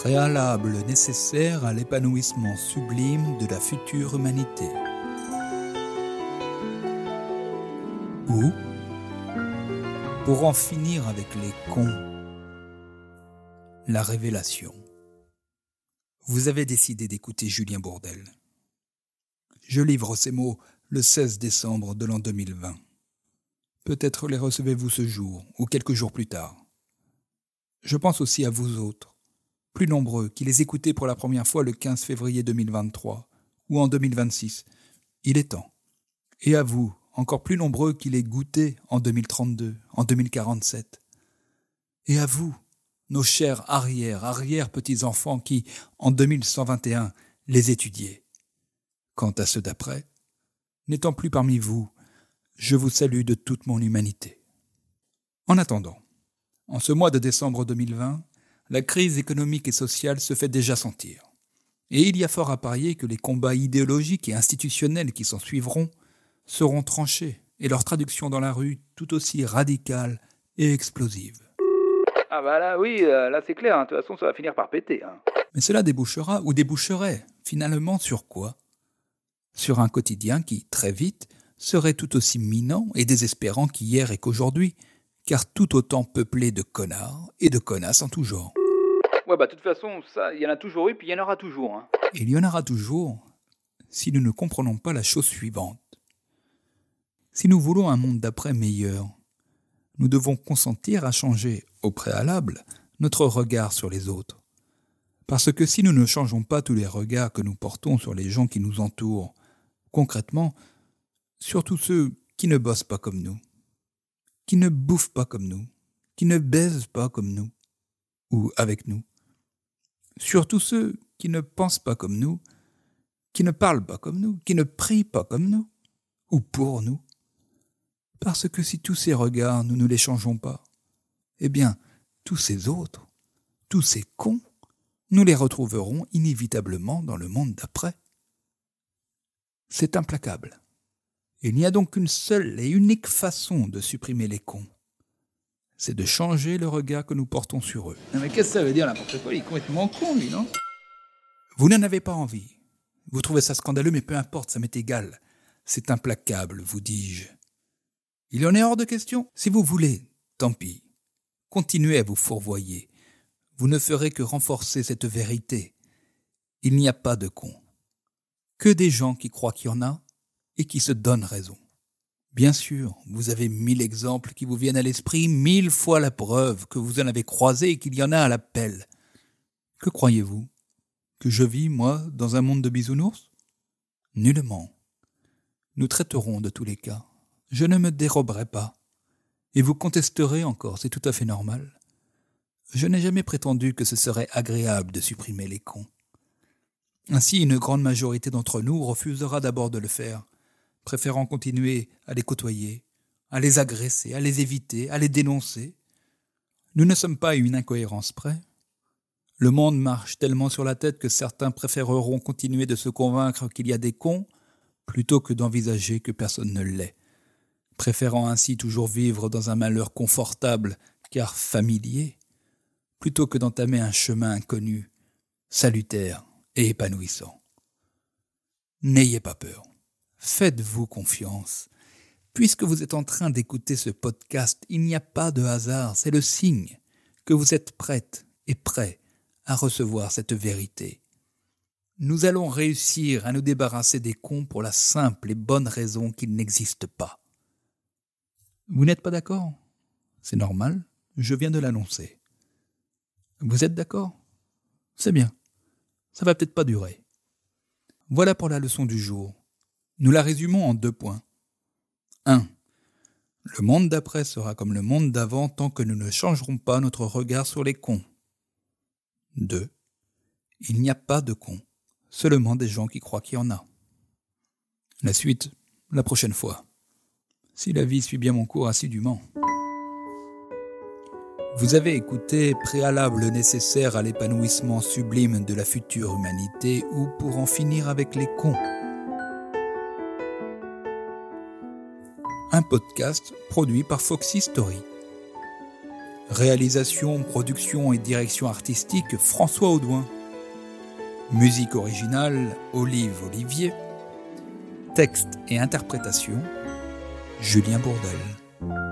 préalable nécessaire à l'épanouissement sublime de la future humanité. Ou pour en finir avec les cons, la révélation. Vous avez décidé d'écouter Julien Bourdel. Je livre ces mots le 16 décembre de l'an 2020. Peut-être les recevez-vous ce jour ou quelques jours plus tard. Je pense aussi à vous autres, plus nombreux, qui les écoutez pour la première fois le 15 février 2023 ou en 2026. Il est temps. Et à vous, encore plus nombreux qui les goûtez en 2032, en 2047. Et à vous, nos chers arrière, arrière petits-enfants qui, en 2121, les étudiez. Quant à ceux d'après, n'étant plus parmi vous, je vous salue de toute mon humanité. En attendant, en ce mois de décembre 2020, la crise économique et sociale se fait déjà sentir. Et il y a fort à parier que les combats idéologiques et institutionnels qui s'en suivront seront tranchés et leur traduction dans la rue tout aussi radicale et explosive. Ah bah là, oui, euh, là c'est clair, hein. de toute façon ça va finir par péter. Hein. Mais cela débouchera ou déboucherait finalement sur quoi? Sur un quotidien qui, très vite, serait tout aussi minant et désespérant qu'hier et qu'aujourd'hui, car tout autant peuplé de connards et de connasses en tout genre. Ouais bah de toute façon, ça, il y en a toujours eu, puis il y en aura toujours. Hein. Il y en aura toujours si nous ne comprenons pas la chose suivante. Si nous voulons un monde d'après meilleur, nous devons consentir à changer, au préalable, notre regard sur les autres. Parce que si nous ne changeons pas tous les regards que nous portons sur les gens qui nous entourent, concrètement, surtout ceux qui ne bossent pas comme nous, qui ne bouffent pas comme nous, qui ne baisent pas comme nous, ou avec nous, surtout ceux qui ne pensent pas comme nous, qui ne parlent pas comme nous, qui ne prient pas comme nous, ou pour nous, parce que si tous ces regards, nous ne les changeons pas, eh bien, tous ces autres, tous ces cons, nous les retrouverons inévitablement dans le monde d'après. C'est implacable. Il n'y a donc qu'une seule et unique façon de supprimer les cons. C'est de changer le regard que nous portons sur eux. Non mais qu'est-ce que ça veut dire n'importe quoi Il est complètement con, lui, non? Vous n'en avez pas envie. Vous trouvez ça scandaleux, mais peu importe, ça m'est égal. C'est implacable, vous dis-je. Il en est hors de question. Si vous voulez, tant pis. Continuez à vous fourvoyer. Vous ne ferez que renforcer cette vérité. Il n'y a pas de cons. Que des gens qui croient qu'il y en a et qui se donnent raison. Bien sûr, vous avez mille exemples qui vous viennent à l'esprit, mille fois la preuve que vous en avez croisé et qu'il y en a à l'appel. Que croyez-vous? Que je vis, moi, dans un monde de bisounours? Nullement. Nous traiterons de tous les cas je ne me déroberai pas. Et vous contesterez encore, c'est tout à fait normal. Je n'ai jamais prétendu que ce serait agréable de supprimer les cons. Ainsi, une grande majorité d'entre nous refusera d'abord de le faire, préférant continuer à les côtoyer, à les agresser, à les éviter, à les dénoncer. Nous ne sommes pas à une incohérence près. Le monde marche tellement sur la tête que certains préféreront continuer de se convaincre qu'il y a des cons plutôt que d'envisager que personne ne l'est préférant ainsi toujours vivre dans un malheur confortable car familier, plutôt que d'entamer un chemin inconnu, salutaire et épanouissant. N'ayez pas peur, faites-vous confiance. Puisque vous êtes en train d'écouter ce podcast, il n'y a pas de hasard, c'est le signe que vous êtes prête et prêt à recevoir cette vérité. Nous allons réussir à nous débarrasser des cons pour la simple et bonne raison qu'ils n'existent pas. Vous n'êtes pas d'accord? C'est normal, je viens de l'annoncer. Vous êtes d'accord? C'est bien. Ça va peut-être pas durer. Voilà pour la leçon du jour. Nous la résumons en deux points. 1. Le monde d'après sera comme le monde d'avant tant que nous ne changerons pas notre regard sur les cons. 2. Il n'y a pas de cons, seulement des gens qui croient qu'il y en a. La suite, la prochaine fois si la vie suit bien mon cours assidûment. Vous avez écouté Préalable nécessaire à l'épanouissement sublime de la future humanité ou pour en finir avec les cons. Podcast produit par Foxy Story. Réalisation, production et direction artistique François Audouin. Musique originale Olive Olivier. Texte et interprétation Julien Bourdel.